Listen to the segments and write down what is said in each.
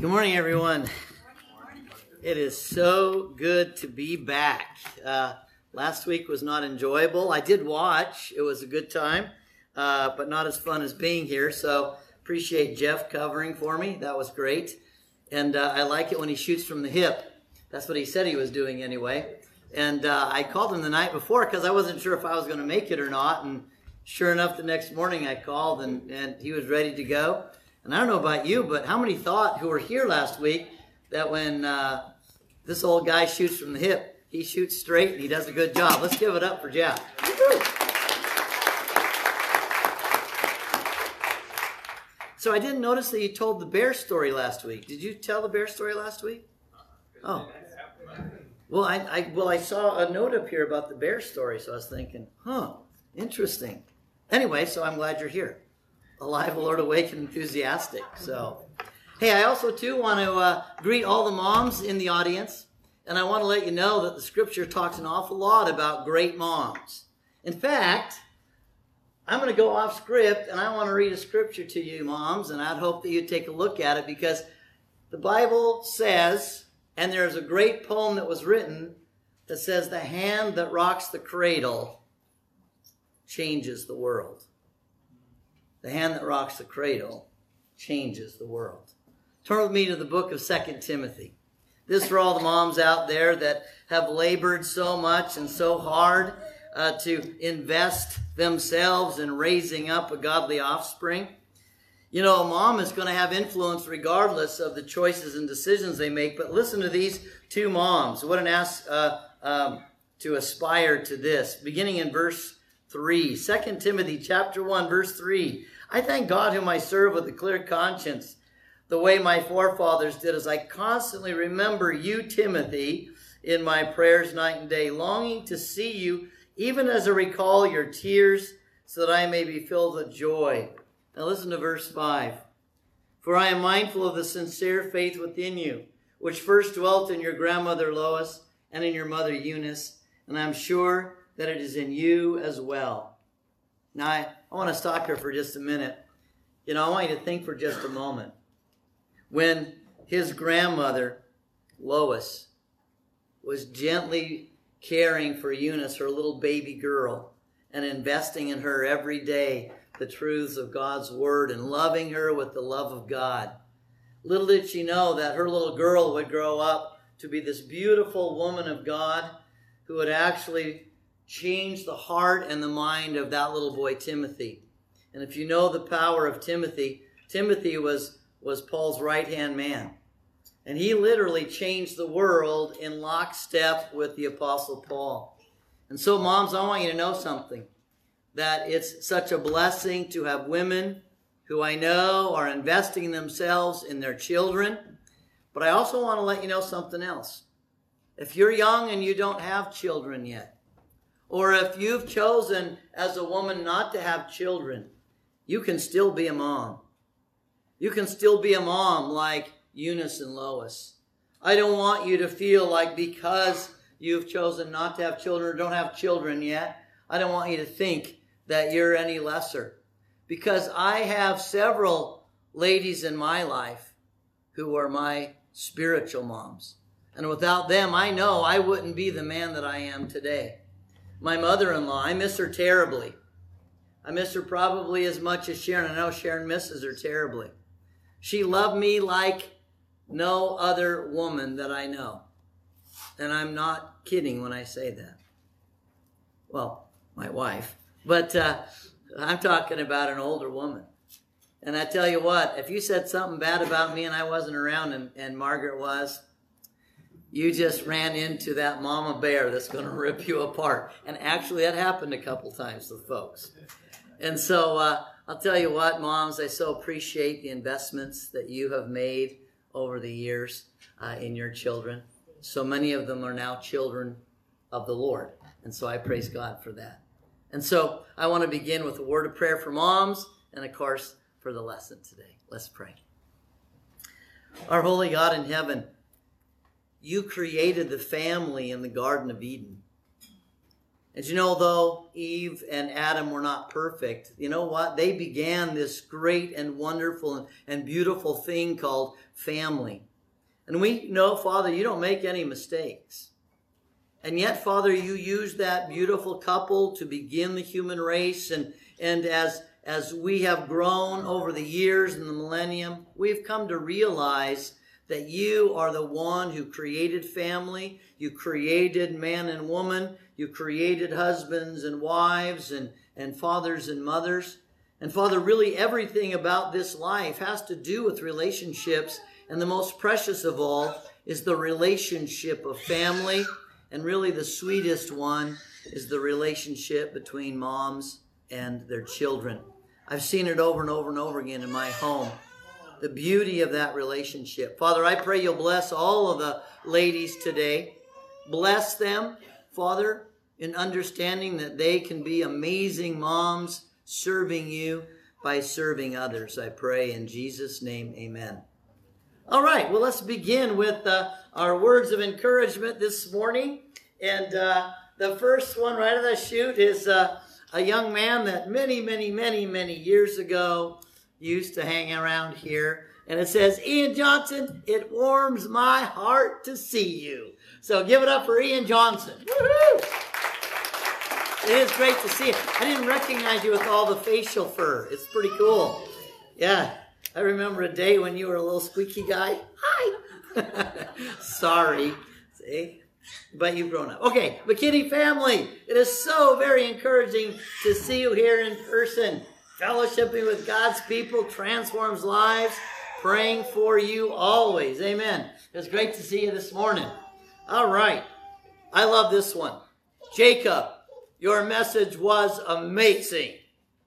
Good morning, everyone. It is so good to be back. Uh, last week was not enjoyable. I did watch, it was a good time, uh, but not as fun as being here. So, appreciate Jeff covering for me. That was great. And uh, I like it when he shoots from the hip. That's what he said he was doing anyway. And uh, I called him the night before because I wasn't sure if I was going to make it or not. And sure enough, the next morning I called and, and he was ready to go. And I don't know about you, but how many thought who were here last week that when uh, this old guy shoots from the hip, he shoots straight and he does a good job? Let's give it up for Jeff. So I didn't notice that you told the bear story last week. Did you tell the bear story last week? Oh. Well, I, I well I saw a note up here about the bear story, so I was thinking, huh, interesting. Anyway, so I'm glad you're here alive, alert, awake, and enthusiastic. So, hey, I also too want to uh, greet all the moms in the audience, and I want to let you know that the Scripture talks an awful lot about great moms. In fact, I'm going to go off script, and I want to read a scripture to you, moms, and I'd hope that you take a look at it because the Bible says, and there's a great poem that was written that says, "The hand that rocks the cradle changes the world." The hand that rocks the cradle changes the world. Turn with me to the book of Second Timothy. This for all the moms out there that have labored so much and so hard uh, to invest themselves in raising up a godly offspring. You know, a mom is going to have influence regardless of the choices and decisions they make. But listen to these two moms. What an ask uh, um, to aspire to this. Beginning in verse 3. 2 Timothy chapter 1, verse 3. I thank God whom I serve with a clear conscience, the way my forefathers did, as I constantly remember you, Timothy, in my prayers night and day, longing to see you, even as I recall your tears, so that I may be filled with joy. Now listen to verse 5. For I am mindful of the sincere faith within you, which first dwelt in your grandmother Lois and in your mother Eunice, and I am sure that it is in you as well. Now, I, I want to stop here for just a minute. You know, I want you to think for just a moment. When his grandmother, Lois, was gently caring for Eunice, her little baby girl, and investing in her every day the truths of God's word and loving her with the love of God. Little did she know that her little girl would grow up to be this beautiful woman of God who would actually changed the heart and the mind of that little boy Timothy. And if you know the power of Timothy, Timothy was, was Paul's right hand man. And he literally changed the world in lockstep with the Apostle Paul. And so, moms, I want you to know something that it's such a blessing to have women who I know are investing themselves in their children. But I also want to let you know something else. If you're young and you don't have children yet, or if you've chosen as a woman not to have children, you can still be a mom. You can still be a mom like Eunice and Lois. I don't want you to feel like because you've chosen not to have children or don't have children yet, I don't want you to think that you're any lesser. Because I have several ladies in my life who are my spiritual moms. And without them, I know I wouldn't be the man that I am today my mother in law. I miss her terribly. I miss her probably as much as Sharon. I know Sharon misses her terribly. She loved me like no other woman that I know. And I'm not kidding when I say that. Well, my wife. But uh, I'm talking about an older woman. And I tell you what, if you said something bad about me and I wasn't around and, and Margaret was, you just ran into that mama bear that's going to rip you apart. And actually, that happened a couple times with folks. And so uh, I'll tell you what, moms, I so appreciate the investments that you have made over the years uh, in your children. So many of them are now children of the Lord. And so I praise God for that. And so I want to begin with a word of prayer for moms and, of course, for the lesson today. Let's pray. Our holy God in heaven, you created the family in the Garden of Eden. And you know, though Eve and Adam were not perfect, you know what? They began this great and wonderful and beautiful thing called family. And we know, Father, you don't make any mistakes. And yet, Father, you use that beautiful couple to begin the human race. And, and as, as we have grown over the years and the millennium, we've come to realize that you are the one who created family. You created man and woman. You created husbands and wives and, and fathers and mothers. And Father, really everything about this life has to do with relationships. And the most precious of all is the relationship of family. And really the sweetest one is the relationship between moms and their children. I've seen it over and over and over again in my home the beauty of that relationship. Father, I pray you'll bless all of the ladies today. Bless them, Father, in understanding that they can be amazing moms serving you by serving others. I pray in Jesus' name, amen. All right, well, let's begin with uh, our words of encouragement this morning. And uh, the first one right out of the chute is uh, a young man that many, many, many, many years ago used to hang around here. And it says, Ian Johnson, it warms my heart to see you. So give it up for Ian Johnson. Woo-hoo! It is great to see you. I didn't recognize you with all the facial fur. It's pretty cool. Yeah. I remember a day when you were a little squeaky guy. Hi. Sorry. See? But you've grown up. Okay, McKinney family. It is so very encouraging to see you here in person. Fellowshipping with God's people transforms lives. Praying for you always. Amen. It's great to see you this morning. All right. I love this one. Jacob, your message was amazing.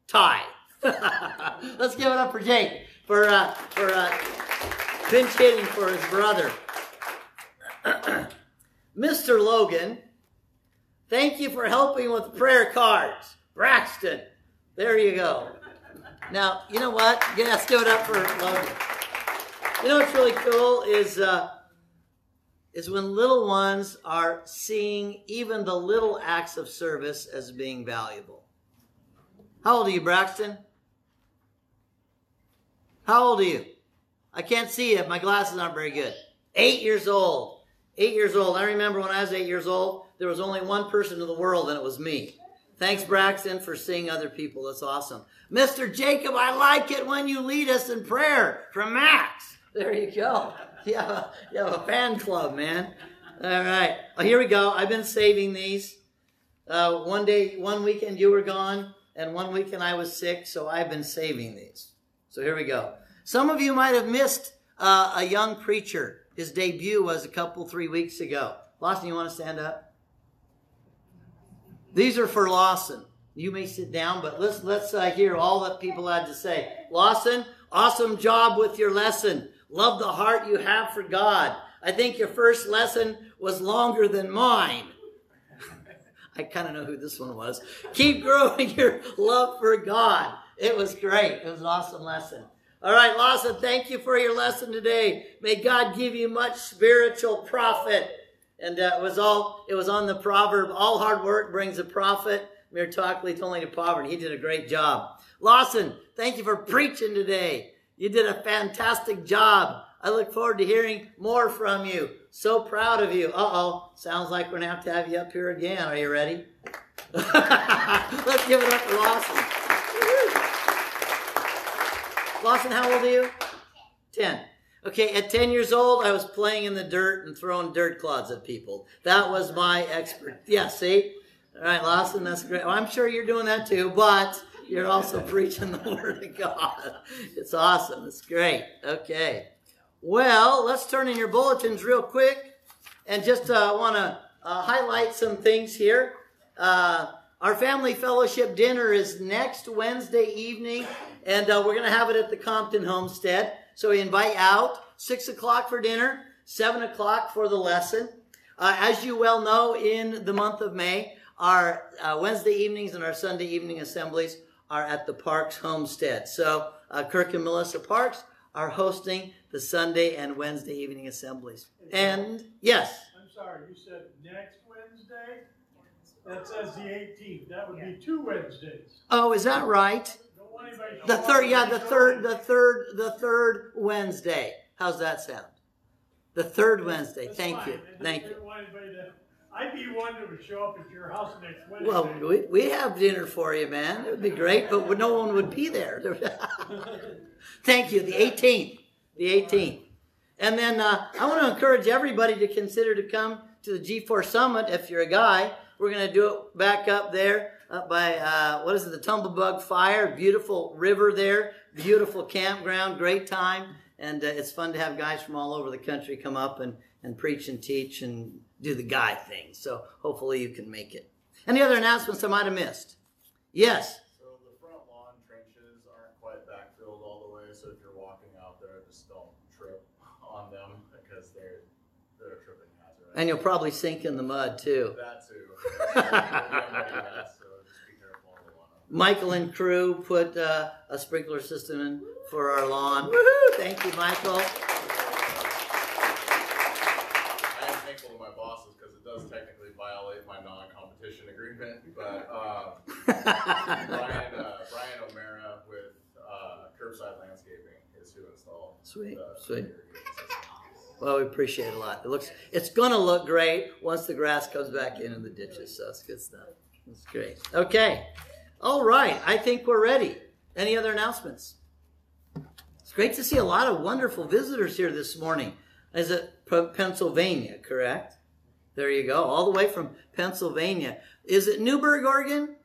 Ty. Let's give it up for Jake for uh, for uh, pinch hitting for his brother. Mr. Logan, thank you for helping with prayer cards. Braxton, there you go. Now, you know what? Yeah, let's give it up for Logan. You know what's really cool is uh, is when little ones are seeing even the little acts of service as being valuable. How old are you, Braxton? How old are you? I can't see it. My glasses aren't very good. Eight years old. Eight years old. I remember when I was eight years old, there was only one person in the world, and it was me. Thanks, Braxton, for seeing other people. That's awesome. Mr. Jacob, I like it when you lead us in prayer. From Max. There you go. You have a, you have a fan club, man. All right. Here we go. I've been saving these. Uh, one day, one weekend you were gone, and one weekend I was sick, so I've been saving these. So here we go. Some of you might have missed uh, a young preacher. His debut was a couple, three weeks ago. Lawson, you want to stand up? These are for Lawson. You may sit down, but let's let's uh, hear all that people had to say. Lawson, awesome job with your lesson. Love the heart you have for God. I think your first lesson was longer than mine. I kind of know who this one was. Keep growing your love for God. It was great. It was an awesome lesson. All right, Lawson, thank you for your lesson today. May God give you much spiritual profit. And uh, it was all it was on the proverb: all hard work brings a profit. Mere talk leads only to poverty. He did a great job. Lawson, thank you for preaching today. You did a fantastic job. I look forward to hearing more from you. So proud of you. Uh oh. Sounds like we're to have to have you up here again. Are you ready? Let's give it up for Lawson. Lawson, how old are you? 10. Okay, at 10 years old, I was playing in the dirt and throwing dirt clods at people. That was my expert. Yeah, see? All right, Lawson, that's great. Well, I'm sure you're doing that too, but you're also preaching the Word of God. It's awesome. It's great. Okay. Well, let's turn in your bulletins real quick and just uh, want to uh, highlight some things here. Uh, our family fellowship dinner is next Wednesday evening, and uh, we're going to have it at the Compton Homestead. So we invite out six o'clock for dinner, seven o'clock for the lesson. Uh, as you well know, in the month of May, our uh, Wednesday evenings and our Sunday evening assemblies are at the Parks Homestead. So uh, Kirk and Melissa Parks are hosting the Sunday and Wednesday evening assemblies. And yes. I'm sorry, you said next Wednesday? That says the 18th. That would be two Wednesdays. Oh, is that right? Don't want anybody to The third, yeah, the third, the third, the third Wednesday. How's that sound? The third Wednesday. That's Thank fine. you. I Thank you. anybody to- I'd be one that would show up at your house next Wednesday. Well, we, we have dinner for you, man. It would be great, but no one would be there. Thank you. The 18th. The 18th. And then uh, I want to encourage everybody to consider to come to the G4 Summit if you're a guy. We're going to do it back up there up by, uh, what is it, the Tumblebug Fire. Beautiful river there. Beautiful campground. Great time. And uh, it's fun to have guys from all over the country come up and, and preach and teach and do the guy thing. So hopefully you can make it. Any other announcements I might have missed? Yes. So the front lawn trenches aren't quite backfilled all the way, so if you're walking out there, just don't trip on them because they're they're a tripping hazard. And you'll probably sink in the mud too. that too. Michael and crew put uh, a sprinkler system in for our lawn. Woohoo! Thank you, Michael. I am thankful to my bosses because it does technically violate my non-competition agreement, but um, Brian uh, Brian O'Mara with uh, Curbside Landscaping is who installed Sweet, the sweet. Well, we appreciate it a lot. It looks, it's gonna look great once the grass comes back into the ditches. So it's good stuff. It's great. Okay. All right. I think we're ready. Any other announcements? It's great to see a lot of wonderful visitors here this morning. Is it Pennsylvania, correct? There you go. All the way from Pennsylvania. Is it Newberg, Oregon?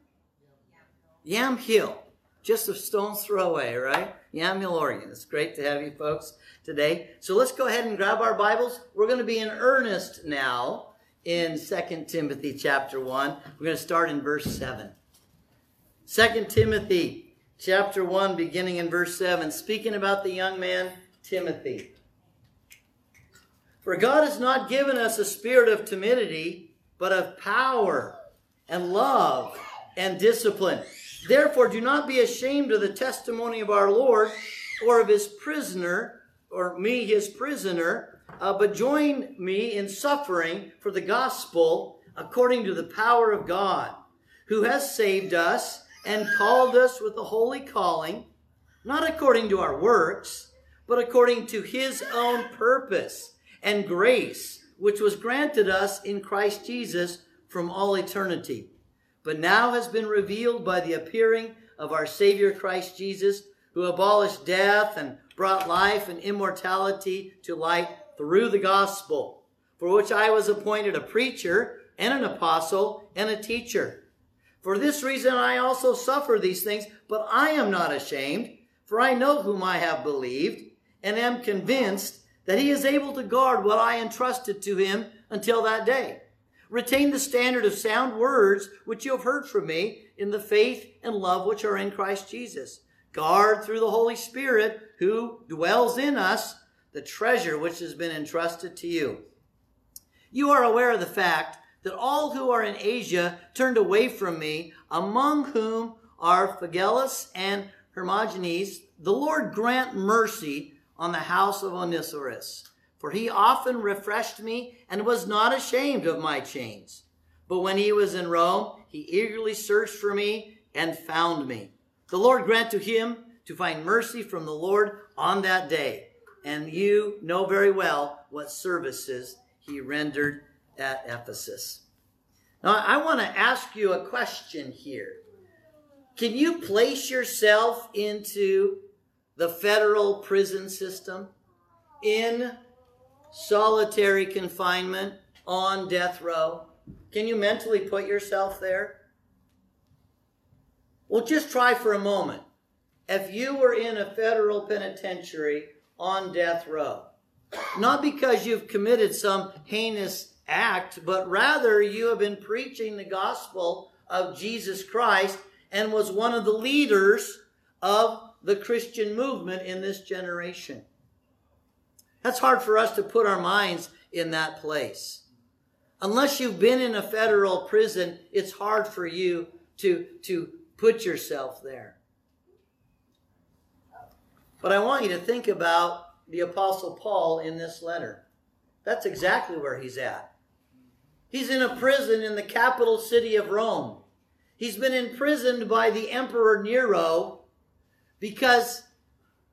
Yamhill. Just a stone's throw away, right? Yamhill, Oregon. It's great to have you folks today. So let's go ahead and grab our Bibles. We're going to be in earnest now in 2 Timothy chapter 1. We're going to start in verse 7. 2 Timothy chapter 1, beginning in verse 7, speaking about the young man Timothy. For God has not given us a spirit of timidity, but of power and love and discipline. Therefore, do not be ashamed of the testimony of our Lord or of his prisoner, or me, his prisoner, uh, but join me in suffering for the gospel according to the power of God, who has saved us and called us with a holy calling, not according to our works, but according to his own purpose and grace, which was granted us in Christ Jesus from all eternity, but now has been revealed by the appearing of our Savior Christ Jesus, who abolished death and brought life and immortality to light through the gospel, for which I was appointed a preacher and an apostle and a teacher. For this reason I also suffer these things, but I am not ashamed, for I know whom I have believed, and am convinced that he is able to guard what I entrusted to him until that day. Retain the standard of sound words which you have heard from me in the faith and love which are in Christ Jesus. Guard through the Holy Spirit who dwells in us the treasure which has been entrusted to you. You are aware of the fact that all who are in Asia turned away from me, among whom are Phygelus and Hermogenes. The Lord grant mercy on the house of Onesiphorus, for he often refreshed me and was not ashamed of my chains. But when he was in Rome, he eagerly searched for me and found me. The Lord grant to him to find mercy from the Lord on that day. And you know very well what services he rendered at Ephesus. Now, I want to ask you a question here. Can you place yourself into the federal prison system in solitary confinement on death row? Can you mentally put yourself there? Well, just try for a moment. If you were in a federal penitentiary on death row, not because you've committed some heinous act, but rather you have been preaching the gospel of Jesus Christ and was one of the leaders of the Christian movement in this generation. That's hard for us to put our minds in that place. Unless you've been in a federal prison, it's hard for you to, to put yourself there. But I want you to think about the Apostle Paul in this letter. That's exactly where he's at. He's in a prison in the capital city of Rome. He's been imprisoned by the Emperor Nero because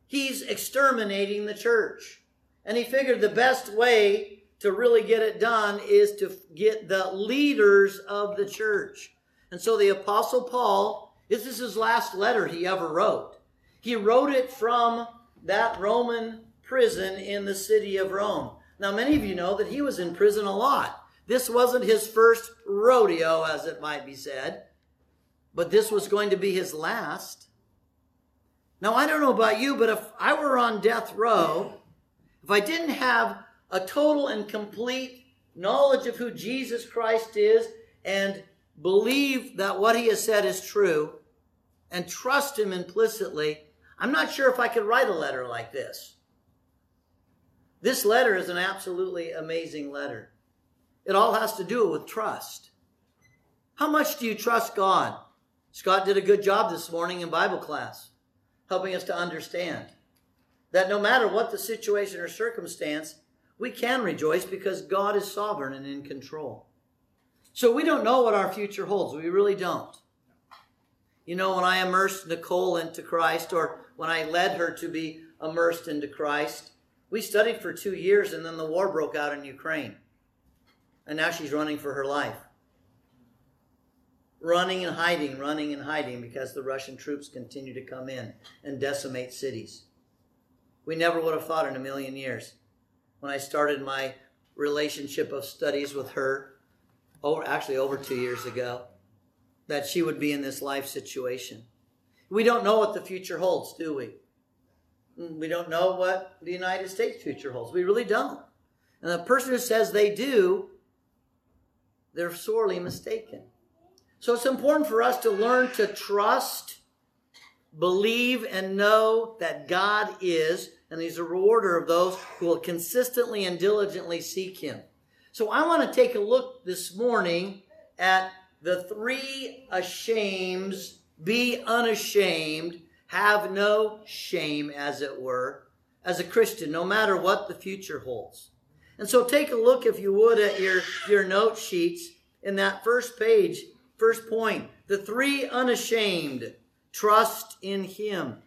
he's exterminating the church. And he figured the best way to really get it done is to get the leaders of the church. And so the Apostle Paul, this is his last letter he ever wrote. He wrote it from that Roman prison in the city of Rome. Now, many of you know that he was in prison a lot. This wasn't his first rodeo, as it might be said, but this was going to be his last. Now, I don't know about you, but if I were on death row, if I didn't have a total and complete knowledge of who Jesus Christ is and believe that what he has said is true and trust him implicitly, I'm not sure if I could write a letter like this. This letter is an absolutely amazing letter. It all has to do with trust. How much do you trust God? Scott did a good job this morning in Bible class, helping us to understand that no matter what the situation or circumstance, we can rejoice because God is sovereign and in control. So we don't know what our future holds. We really don't. You know, when I immersed Nicole into Christ, or when I led her to be immersed into Christ, we studied for two years and then the war broke out in Ukraine. And now she's running for her life. Running and hiding, running and hiding because the Russian troops continue to come in and decimate cities. We never would have thought in a million years when I started my relationship of studies with her, over, actually over two years ago, that she would be in this life situation. We don't know what the future holds, do we? We don't know what the United States future holds. We really don't. And the person who says they do, they're sorely mistaken. So it's important for us to learn to trust, believe, and know that God is, and He's a rewarder of those who will consistently and diligently seek Him. So I want to take a look this morning at the three ashames, be unashamed, have no shame, as it were, as a Christian, no matter what the future holds. And so take a look, if you would, at your, your note sheets in that first page, first point. The three unashamed, trust in Him.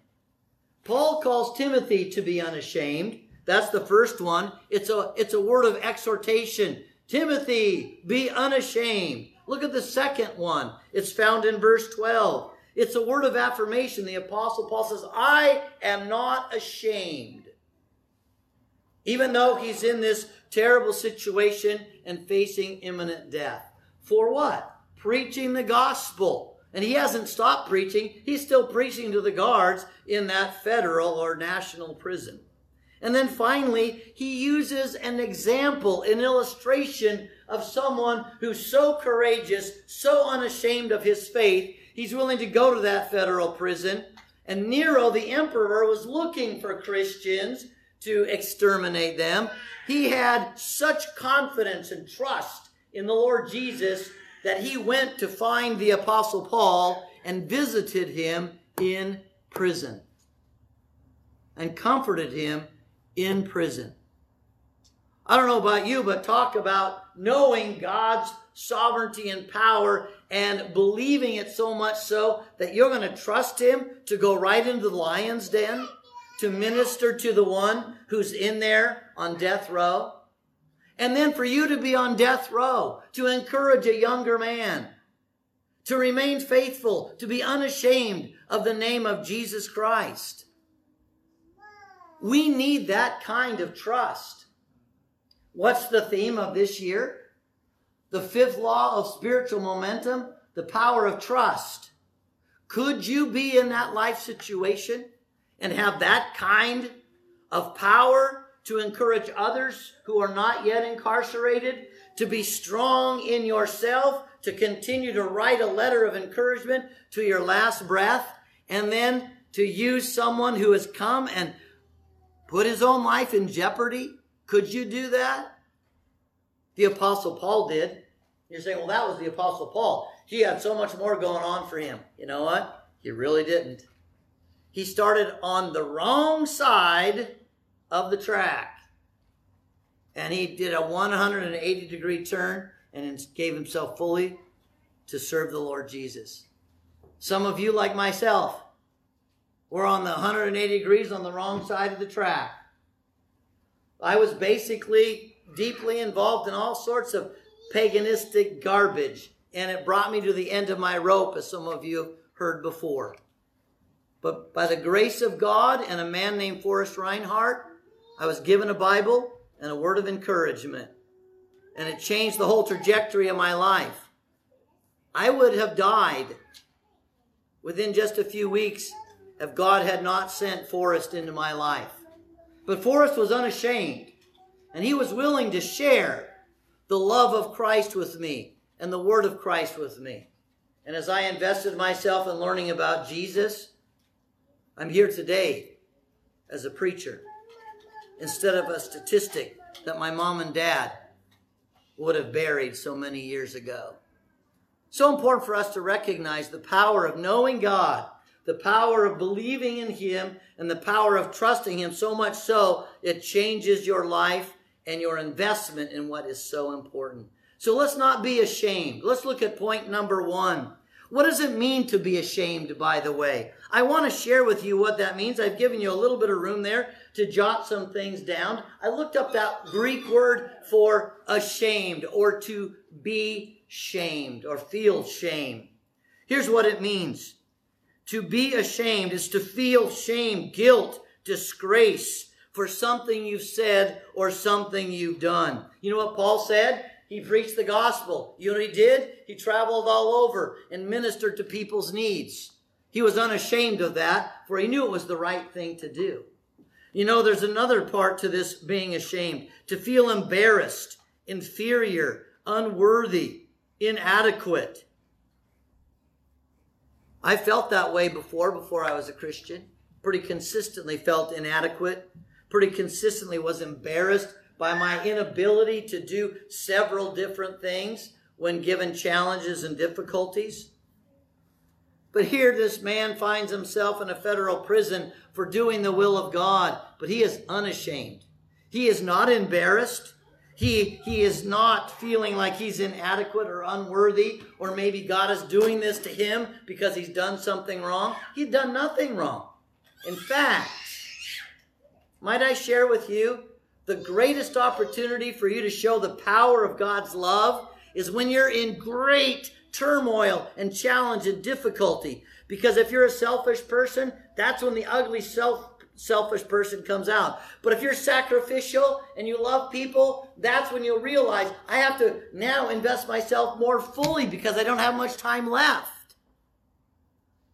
Paul calls Timothy to be unashamed. That's the first one. It's a, it's a word of exhortation. Timothy, be unashamed. Look at the second one. It's found in verse 12. It's a word of affirmation. The Apostle Paul says, I am not ashamed. Even though he's in this terrible situation and facing imminent death. For what? Preaching the gospel. And he hasn't stopped preaching. He's still preaching to the guards in that federal or national prison. And then finally, he uses an example, an illustration of someone who's so courageous, so unashamed of his faith, he's willing to go to that federal prison. And Nero, the emperor, was looking for Christians to exterminate them. He had such confidence and trust in the Lord Jesus that he went to find the Apostle Paul and visited him in prison and comforted him in prison. I don't know about you, but talk about knowing God's sovereignty and power and believing it so much so that you're going to trust Him to go right into the lion's den to minister to the one who's in there on death row. And then for you to be on death row, to encourage a younger man, to remain faithful, to be unashamed of the name of Jesus Christ. We need that kind of trust. What's the theme of this year? The fifth law of spiritual momentum, the power of trust. Could you be in that life situation and have that kind of power to encourage others who are not yet incarcerated to be strong in yourself, to continue to write a letter of encouragement to your last breath, and then to use someone who has come and put his own life in jeopardy? Could you do that? The Apostle Paul did. You're saying, well, that was the Apostle Paul. He had so much more going on for him. You know what? He really didn't. He started on the wrong side of the track. And he did a 180 degree turn and gave himself fully to serve the Lord Jesus. Some of you, like myself, were on the 180 degrees on the wrong side of the track. I was basically deeply involved in all sorts of paganistic garbage, and it brought me to the end of my rope, as some of you have heard before. But by the grace of God and a man named Forrest Reinhardt, I was given a Bible and a word of encouragement. And it changed the whole trajectory of my life. I would have died within just a few weeks if God had not sent Forrest into my life. But Forrest was unashamed, and he was willing to share the love of Christ with me and the word of Christ with me. And as I invested myself in learning about Jesus, I'm here today as a preacher instead of a statistic that my mom and dad would have buried so many years ago. So important for us to recognize the power of knowing God, the power of believing in Him, and the power of trusting Him so much so it changes your life and your investment in what is so important. So let's not be ashamed. Let's look at point number one. What does it mean to be ashamed, by the way? I want to share with you what that means. I've given you a little bit of room there to jot some things down. I looked up that Greek word for ashamed or to be shamed or feel shame. Here's what it means. To be ashamed is to feel shame, guilt, disgrace for something you've said or something you've done. You know what Paul said? He preached the gospel. You know what he did? He traveled all over and ministered to people's needs. He was unashamed of that, for he knew it was the right thing to do. You know, there's another part to this being ashamed to feel embarrassed, inferior, unworthy, inadequate. I felt that way before, before I was a Christian. Pretty consistently felt inadequate, pretty consistently was embarrassed by my inability to do several different things when given challenges and difficulties. But here, this man finds himself in a federal prison for doing the will of God, but he is unashamed. He is not embarrassed. He, he is not feeling like he's inadequate or unworthy, or maybe God is doing this to him because he's done something wrong. He's done nothing wrong. In fact, might I share with you the greatest opportunity for you to show the power of God's love is when you're in great turmoil and challenge and difficulty. Because if you're a selfish person, that's when the ugly self selfish person comes out. But if you're sacrificial and you love people, that's when you'll realize I have to now invest myself more fully because I don't have much time left.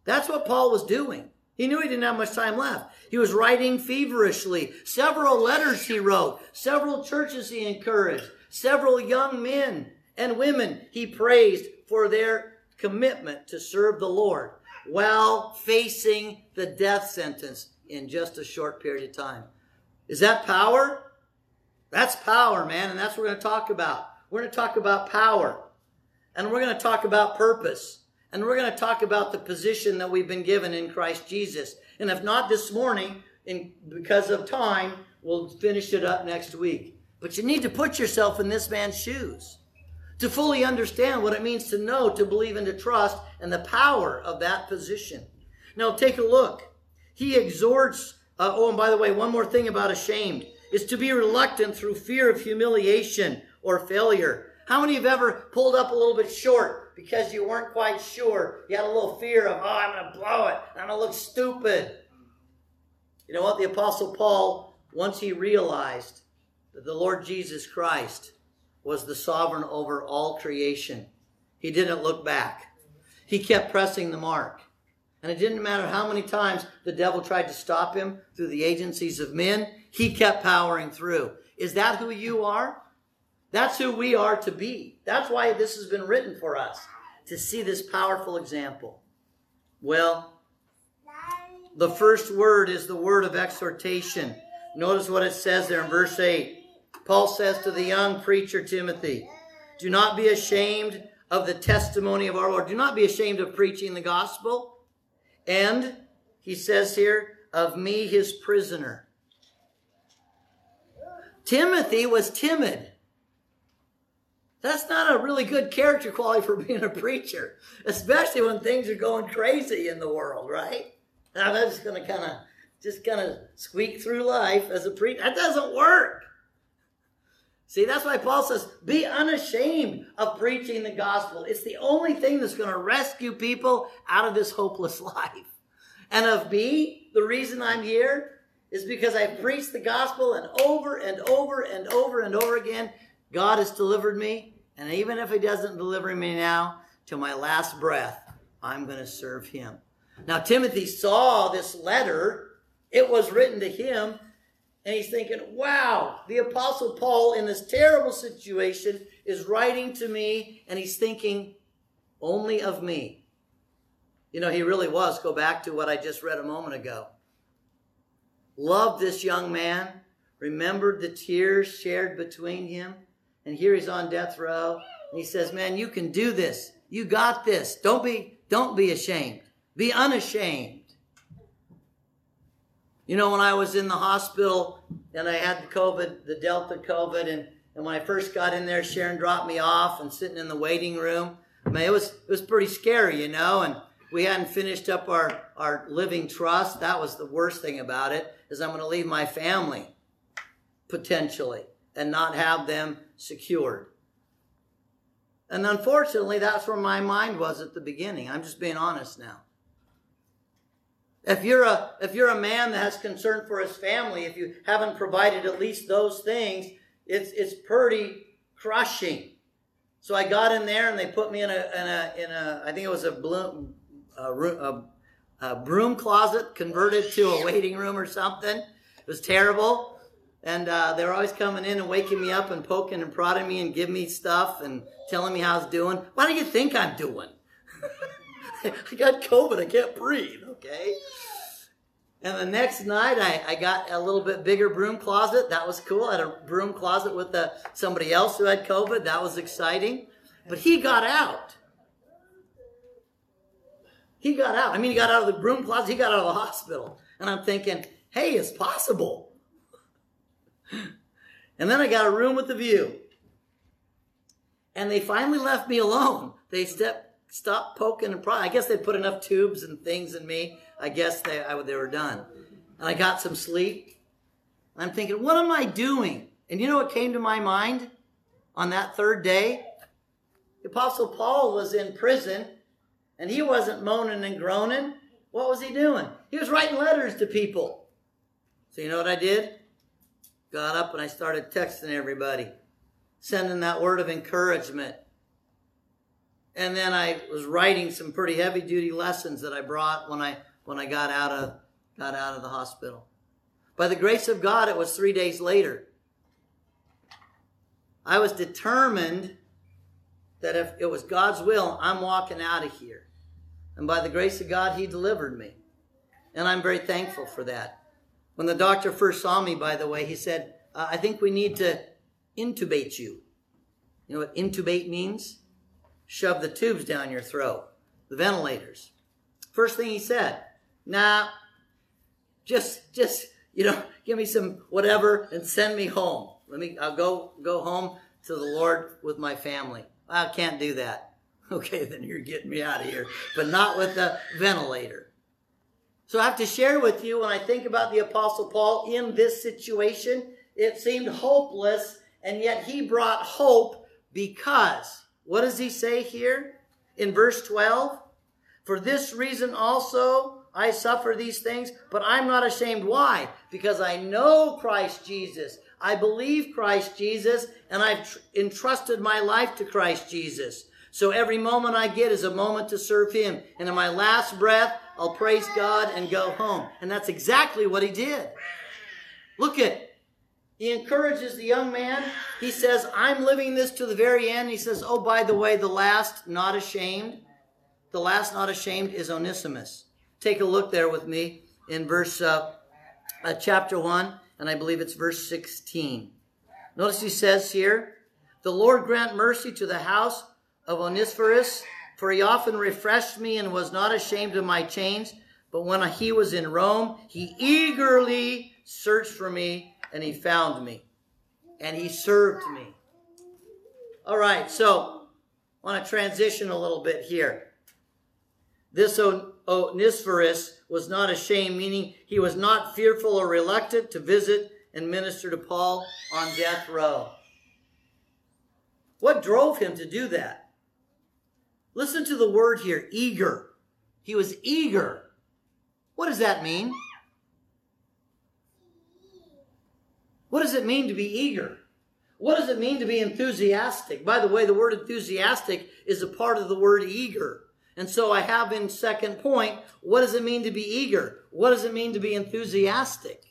That's what Paul was doing. He knew he didn't have much time left. He was writing feverishly. Several letters he wrote. Several churches he encouraged. Several young men and women he praised for their commitment to serve the Lord while facing the death sentence in just a short period of time. Is that power? That's power, man, and that's what we're going to talk about. We're going to talk about power, and we're going to talk about purpose, and we're going to talk about the position that we've been given in Christ Jesus. And if not this morning, in, because of time, we'll finish it up next week. But you need to put yourself in this man's shoes to fully understand what it means to know, to believe, and to trust, and the power of that position. Now, take a look. He exhorts, uh, oh, and by the way, one more thing about ashamed is to be reluctant through fear of humiliation or failure. How many have ever pulled up a little bit short because you weren't quite sure? You had a little fear of, oh, I'm going to blow it. I'm going to look stupid. You know what? The Apostle Paul, once he realized that the Lord Jesus Christ was the sovereign over all creation. He didn't look back. He kept pressing the mark. And it didn't matter how many times the devil tried to stop him through the agencies of men, he kept powering through. Is that who you are? That's who we are to be. That's why this has been written for us, to see this powerful example. Well, the first word is the word of exhortation. Notice what it says there in verse 8. Paul says to the young preacher Timothy, Do not be ashamed of the testimony of our Lord. Do not be ashamed of preaching the gospel. And he says here, of me, his prisoner. Timothy was timid. That's not a really good character quality for being a preacher, especially when things are going crazy in the world, right? I'm just to kind of just kind of squeak through life as a preacher. That doesn't work. See, that's why Paul says, be unashamed of preaching the gospel. It's the only thing that's going to rescue people out of this hopeless life. And of me, the reason I'm here is because I've preached the gospel and over and over and over and over again, God has delivered me. And even if He doesn't deliver me now, to my last breath, I'm going to serve Him. Now, Timothy saw this letter. It was written to him. And he's thinking, wow, the Apostle Paul in this terrible situation is writing to me. And he's thinking only of me. You know, he really was. Go back to what I just read a moment ago loved this young man, remembered the tears shared between him. And here he's on death row. And he says, Man, you can do this. You got this. Don't be, don't be ashamed. Be unashamed. You know, when I was in the hospital and I had the COVID, the Delta COVID, and, and when I first got in there, Sharon dropped me off and sitting in the waiting room. I mean, it was, it was pretty scary, you know, and we hadn't finished up our, our living trust. That was the worst thing about it is I'm going to leave my family potentially and not have them secured. And unfortunately, that's where my mind was at the beginning. I'm just being honest now. If you're a if you're a man that has concern for his family, if you haven't provided at least those things, it's it's pretty crushing. So I got in there and they put me in a in a in a I think it was a bloom a, a a broom closet converted to a waiting room or something. It was terrible. And uh, they're always coming in and waking me up and poking and prodding me and giving me stuff and telling me how I was doing. What do you think I'm doing? I got COVID. I can't breathe. Okay. And the next night, I, I got a little bit bigger broom closet. That was cool. I had a broom closet with uh, somebody else who had COVID. That was exciting. But he got out. He got out. I mean, he got out of the broom closet, he got out of the hospital. And I'm thinking, hey, it's possible. And then I got a room with a view. And they finally left me alone. They stepped, stopped poking and prying. I guess they put enough tubes and things in me. I guess they, I, they were done. And I got some sleep. I'm thinking, what am I doing? And you know what came to my mind on that third day? The Apostle Paul was in prison and he wasn't moaning and groaning. What was he doing? He was writing letters to people. So you know what I did? Got up and I started texting everybody, sending that word of encouragement. And then I was writing some pretty heavy duty lessons that I brought when I when I got out of got out of the hospital. By the grace of God, it was three days later. I was determined that if it was God's will, I'm walking out of here. And by the grace of God, He delivered me. And I'm very thankful for that. When the doctor first saw me, by the way, he said, uh, I think we need to intubate you. You know what intubate means? Shove the tubes down your throat, the ventilators. First thing he said, nah, just, just, you know, give me some whatever and send me home. Let me, I'll go, go home to the Lord with my family. I can't do that. Okay, then you're getting me out of here, but not with the ventilator. So I have to share with you when I think about the Apostle Paul in this situation, it seemed hopeless, and yet he brought hope because, what does he say here in verse 12? For this reason also I suffer these things, but I'm not ashamed. Why? Because I know Christ Jesus. I believe Christ Jesus, and I've tr- entrusted my life to Christ Jesus. So every moment I get is a moment to serve Him. And in my last breath, I'll praise God and go home. And that's exactly what he did. Look at he encourages the young man. He says, I'm living this to the very end. He says, Oh, by the way, the last not ashamed, the last not ashamed is Onesimus. Take a look there with me in verse uh, uh, chapter 1, and I believe it's verse 16. Notice he says here, The Lord grant mercy to the house of Onesiphorus, for he often refreshed me and was not ashamed of my chains. But when he was in Rome, he eagerly searched for me and he found me and he served me. All right, so I want to transition a little bit here. This Onesiphorus was not ashamed, meaning he was not fearful or reluctant to visit and minister to Paul on death row. What drove him to do that? Listen to the word here eager. He was eager. What does that mean? What does it mean to be eager? What does it mean to be enthusiastic? By the way, the word enthusiastic is a part of the word eager. And so I have in second point, what does it mean to be eager? What does it mean to be enthusiastic?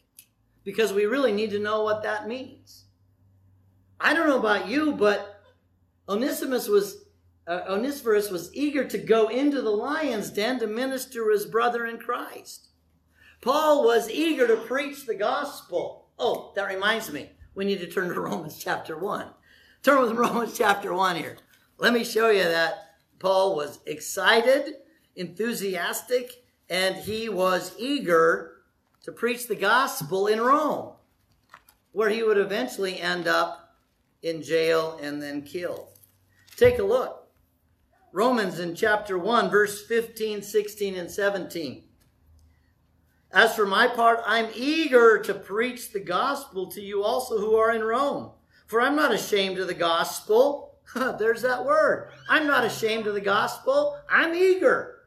Because we really need to know what that means. I don't know about you, but Onesimus was uh, Onesiphorus was eager to go into the lion's den to minister to his brother in Christ. Paul was eager to preach the gospel. Oh, that reminds me. We need to turn to Romans chapter 1. Turn with Romans chapter 1 here. Let me show you that Paul was excited, enthusiastic, and he was eager to preach the gospel in Rome, where he would eventually end up in jail and then killed. Take a look. Romans in chapter 1, verse 15, 16, and 17. As for my part, I'm eager to preach the gospel to you also who are in Rome. For I'm not ashamed of the gospel There's that word. I'm not ashamed of the gospel. I'm eager.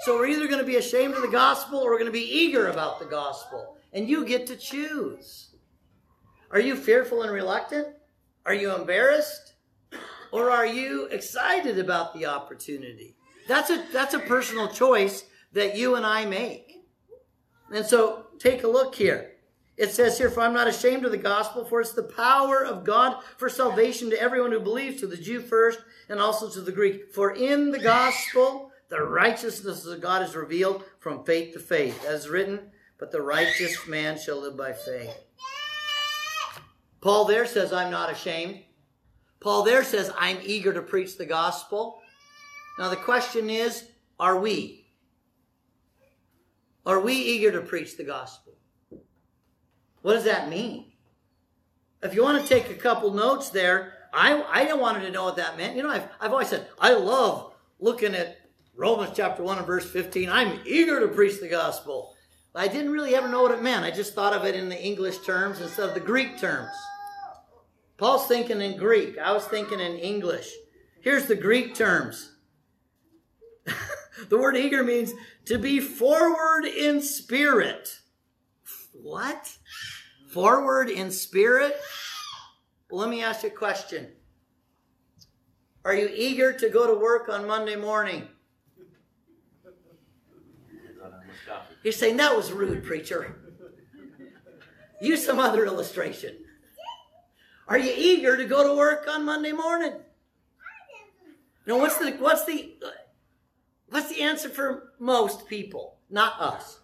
So we're either going to be ashamed of the gospel or we're going to be eager about the gospel. And you get to choose. Are you fearful and reluctant? Are you embarrassed? Or are you excited about the opportunity? That's a, that's a personal choice that you and I make. And so take a look here. It says here, For I'm not ashamed of the gospel, for it's the power of God for salvation to everyone who believes, to the Jew first, and also to the Greek. For in the gospel, the righteousness of God is revealed from faith to faith, as written, But the righteous man shall live by faith. Paul there says, I'm not ashamed. Paul there says, I'm eager to preach the gospel. Now the question is, are we? Are we eager to preach the gospel? What does that mean? If you want to take a couple notes there, I, I wanted to know what that meant. You know, I've, I've always said, I love looking at Romans chapter 1 and verse 15. I'm eager to preach the gospel. I didn't really ever know what it meant. I just thought of it in the English terms instead of the Greek terms. Paul's thinking in Greek. I was thinking in English. Here's the Greek terms. the word eager means to be forward in spirit. What? forward in spirit? Well, let me ask you a question. Are you eager to go to work on Monday morning? You're saying that was rude, preacher. Use some other illustration. Are you eager to go to work on Monday morning? Now, what's the what's the what's the answer for most people? Not us.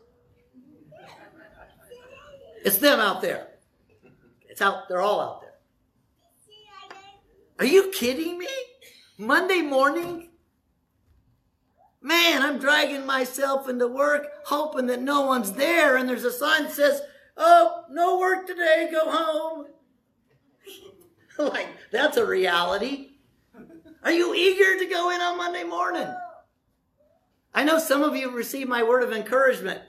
It's them out there. It's out, they're all out there. Are you kidding me? Monday morning? Man, I'm dragging myself into work, hoping that no one's there, and there's a sign that says, Oh, no work today, go home. like, that's a reality. Are you eager to go in on Monday morning? I know some of you received my word of encouragement.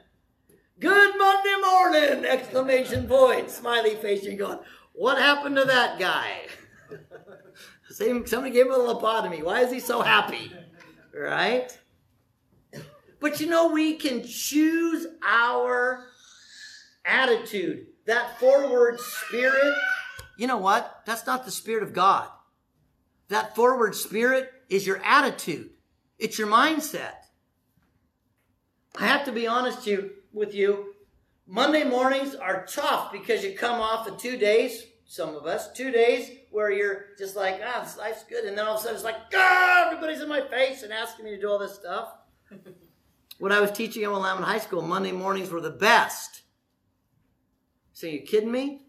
Good Monday morning! Exclamation point. Smiley face. You're going, what happened to that guy? Somebody gave him a lobotomy. Why is he so happy? Right? But you know, we can choose our attitude. That forward spirit, you know what? That's not the spirit of God. That forward spirit is your attitude. It's your mindset. I have to be honest you, with you. Monday mornings are tough because you come off of two days, some of us, two days where you're just like, ah, this life's good. And then all of a sudden it's like, ah, everybody's in my face and asking me to do all this stuff. when I was teaching at Willamette High School, Monday mornings were the best. So you kidding me?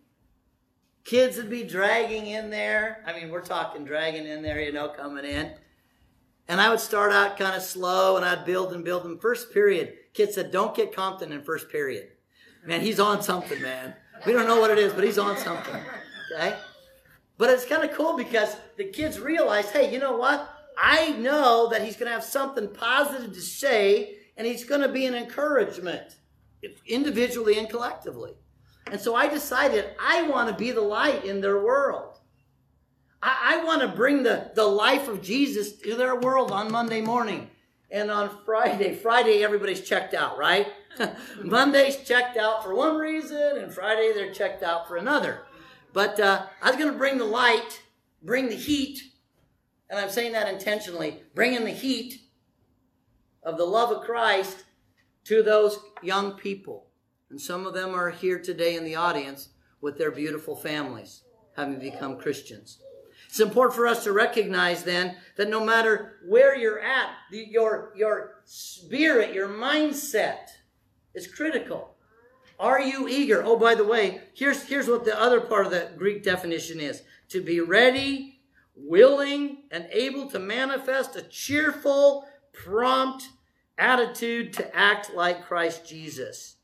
Kids would be dragging in there. I mean, we're talking dragging in there, you know, coming in. And I would start out kind of slow and I'd build and build. And first period, Kid said, don't get Compton in first period. Man, he's on something, man. We don't know what it is, but he's on something. Okay? But it's kind of cool because the kids realize, hey, you know what? I know that he's going to have something positive to say, and he's going to be an encouragement, individually and collectively. And so I decided I want to be the light in their world. I, I want to bring the, the life of Jesus to their world on Monday morning. And on Friday, Friday, everybody's checked out, right? Monday's checked out for one reason, and Friday they're checked out for another. But uh, I was going to bring the light, bring the heat, and I'm saying that intentionally, bringing the heat of the love of Christ to those young people. And some of them are here today in the audience with their beautiful families, having become Christians. It's important for us to recognize then that no matter where you're at, your, your spirit, your mindset is critical. Are you eager? Oh, by the way, here's, here's what the other part of the Greek definition is to be ready, willing, and able to manifest a cheerful, prompt attitude to act like Christ Jesus.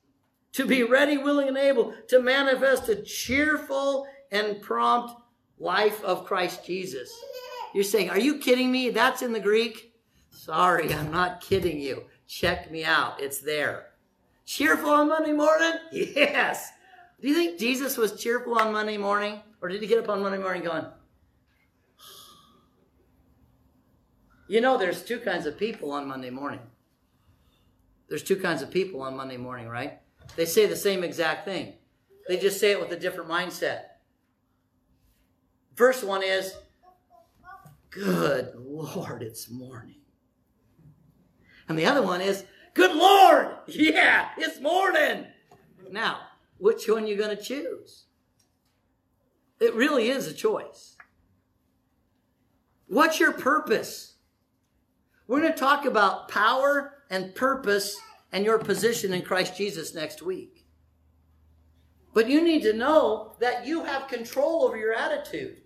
To be ready, willing, and able to manifest a cheerful and prompt life of Christ Jesus. You're saying, Are you kidding me? That's in the Greek? Sorry, I'm not kidding you. Check me out. It's there. Cheerful on Monday morning? Yes. Do you think Jesus was cheerful on Monday morning? Or did he get up on Monday morning going, You know, there's two kinds of people on Monday morning. There's two kinds of people on Monday morning, right? They say the same exact thing. They just say it with a different mindset. First one is, Good Lord, it's morning. And the other one is, Good Lord, yeah, it's morning. Now, which one are you going to choose? It really is a choice. What's your purpose? We're going to talk about power and purpose and your position in Christ Jesus next week. But you need to know that you have control over your attitude.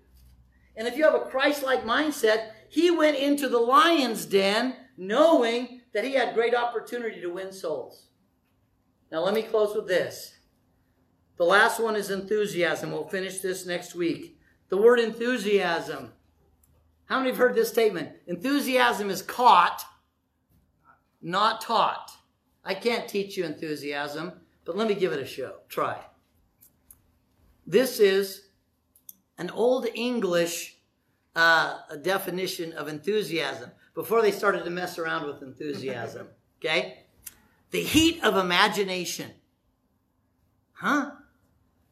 And if you have a Christ like mindset, he went into the lion's den knowing that he had great opportunity to win souls. Now, let me close with this. The last one is enthusiasm. We'll finish this next week. The word enthusiasm. How many have heard this statement? Enthusiasm is caught, not taught. I can't teach you enthusiasm, but let me give it a show. Try. This is an old English uh, definition of enthusiasm before they started to mess around with enthusiasm. Okay? The heat of imagination. Huh?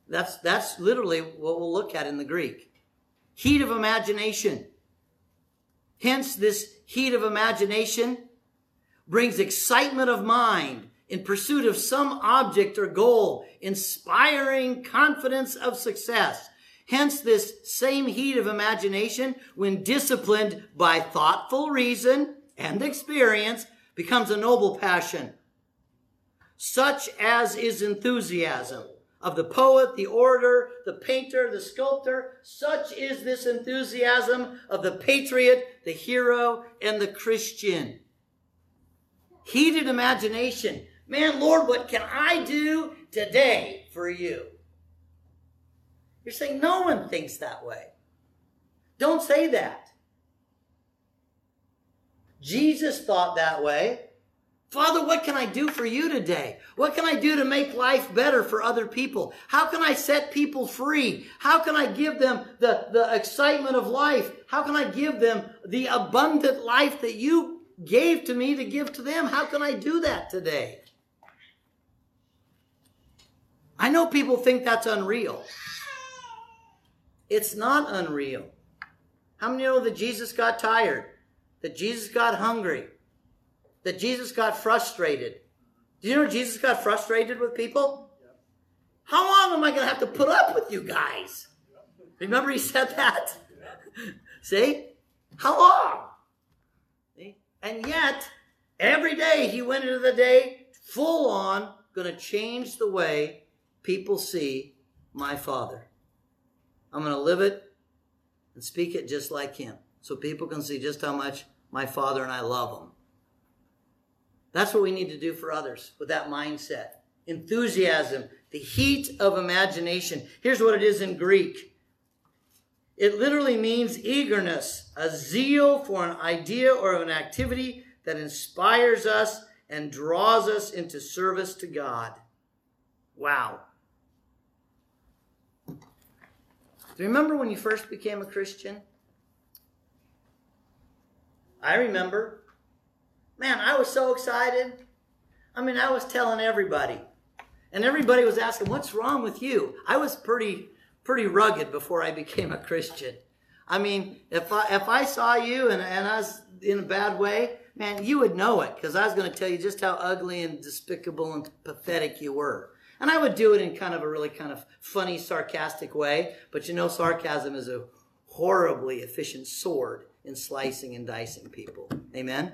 That's, that's literally what we'll look at in the Greek. Heat of imagination. Hence, this heat of imagination brings excitement of mind in pursuit of some object or goal, inspiring confidence of success. Hence, this same heat of imagination, when disciplined by thoughtful reason and experience, becomes a noble passion, such as is enthusiasm of the poet, the orator, the painter, the sculptor. Such is this enthusiasm of the patriot, the hero, and the Christian. Heated imagination. Man, Lord, what can I do today for you? You're saying no one thinks that way. Don't say that. Jesus thought that way. Father, what can I do for you today? What can I do to make life better for other people? How can I set people free? How can I give them the, the excitement of life? How can I give them the abundant life that you gave to me to give to them? How can I do that today? I know people think that's unreal. It's not unreal. How many know that Jesus got tired? That Jesus got hungry? That Jesus got frustrated? Do you know Jesus got frustrated with people? How long am I going to have to put up with you guys? Remember he said that? See? How long? And yet, every day he went into the day full on going to change the way people see my Father. I'm going to live it and speak it just like him so people can see just how much my father and I love them. That's what we need to do for others with that mindset. Enthusiasm, the heat of imagination. Here's what it is in Greek It literally means eagerness, a zeal for an idea or an activity that inspires us and draws us into service to God. Wow. Do you remember when you first became a Christian? I remember. Man, I was so excited. I mean, I was telling everybody. And everybody was asking, What's wrong with you? I was pretty pretty rugged before I became a Christian. I mean, if I if I saw you and, and I was in a bad way, man, you would know it because I was going to tell you just how ugly and despicable and pathetic you were. And I would do it in kind of a really kind of funny, sarcastic way. But you know, sarcasm is a horribly efficient sword in slicing and dicing people. Amen?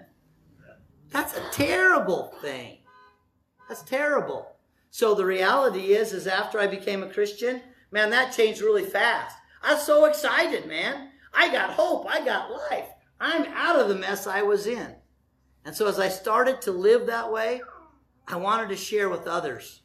That's a terrible thing. That's terrible. So the reality is, is after I became a Christian, man, that changed really fast. I was so excited, man. I got hope. I got life. I'm out of the mess I was in. And so as I started to live that way, I wanted to share with others.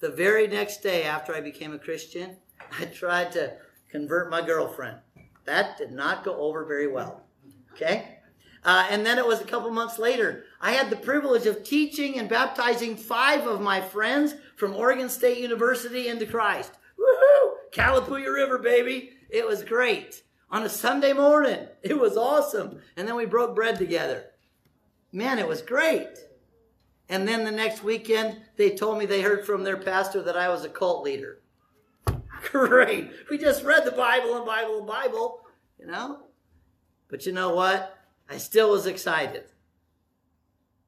The very next day after I became a Christian, I tried to convert my girlfriend. That did not go over very well. Okay? Uh, and then it was a couple months later. I had the privilege of teaching and baptizing five of my friends from Oregon State University into Christ. Woohoo! Calapooya River, baby. It was great. On a Sunday morning. It was awesome. And then we broke bread together. Man, it was great. And then the next weekend, they told me they heard from their pastor that I was a cult leader. Great. We just read the Bible and Bible and Bible, you know? But you know what? I still was excited.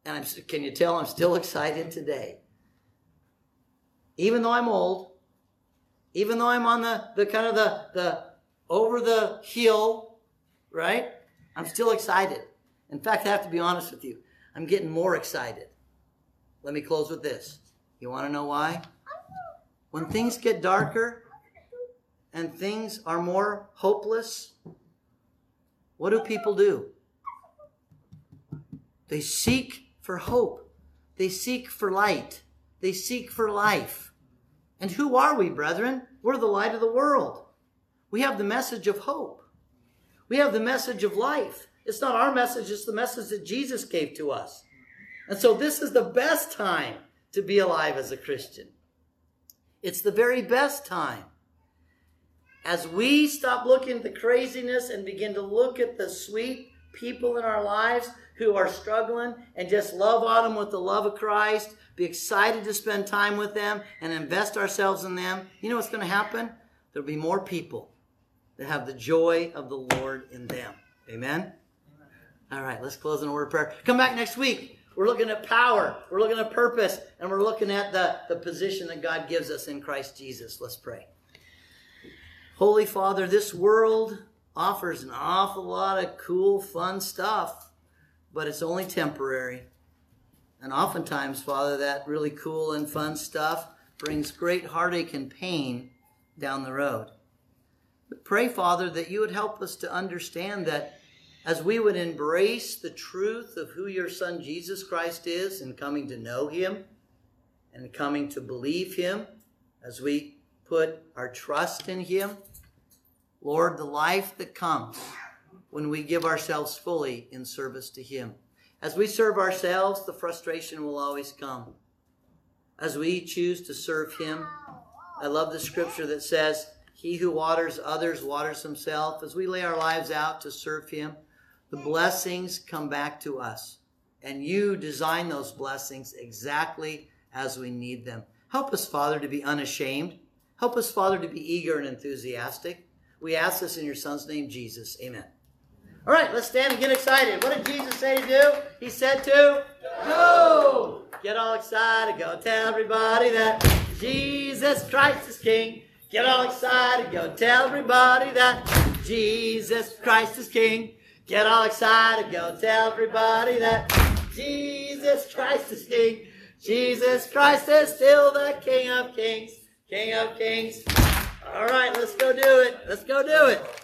And I'm, can you tell I'm still excited today? Even though I'm old, even though I'm on the, the kind of the, the over the hill, right? I'm still excited. In fact, I have to be honest with you. I'm getting more excited. Let me close with this. You want to know why? When things get darker and things are more hopeless, what do people do? They seek for hope. They seek for light. They seek for life. And who are we, brethren? We're the light of the world. We have the message of hope. We have the message of life. It's not our message, it's the message that Jesus gave to us. And so this is the best time to be alive as a Christian. It's the very best time. As we stop looking at the craziness and begin to look at the sweet people in our lives who are struggling and just love on them with the love of Christ, be excited to spend time with them and invest ourselves in them, you know what's going to happen? There'll be more people that have the joy of the Lord in them. Amen? All right, let's close in a word of prayer. Come back next week. We're looking at power, we're looking at purpose, and we're looking at the, the position that God gives us in Christ Jesus. Let's pray. Holy Father, this world offers an awful lot of cool, fun stuff, but it's only temporary. And oftentimes, Father, that really cool and fun stuff brings great heartache and pain down the road. But pray, Father, that you would help us to understand that as we would embrace the truth of who your Son Jesus Christ is and coming to know him and coming to believe him, as we put our trust in him, Lord, the life that comes when we give ourselves fully in service to him. As we serve ourselves, the frustration will always come. As we choose to serve him, I love the scripture that says, He who waters others waters himself. As we lay our lives out to serve him, the blessings come back to us. And you design those blessings exactly as we need them. Help us, Father, to be unashamed. Help us, Father, to be eager and enthusiastic. We ask this in your Son's name, Jesus. Amen. All right, let's stand and get excited. What did Jesus say to do? He said to go. Get all excited. Go tell everybody that Jesus Christ is King. Get all excited. Go tell everybody that Jesus Christ is King. Get all excited, go tell everybody that Jesus Christ is King. Jesus Christ is still the King of Kings. King of Kings. All right, let's go do it. Let's go do it.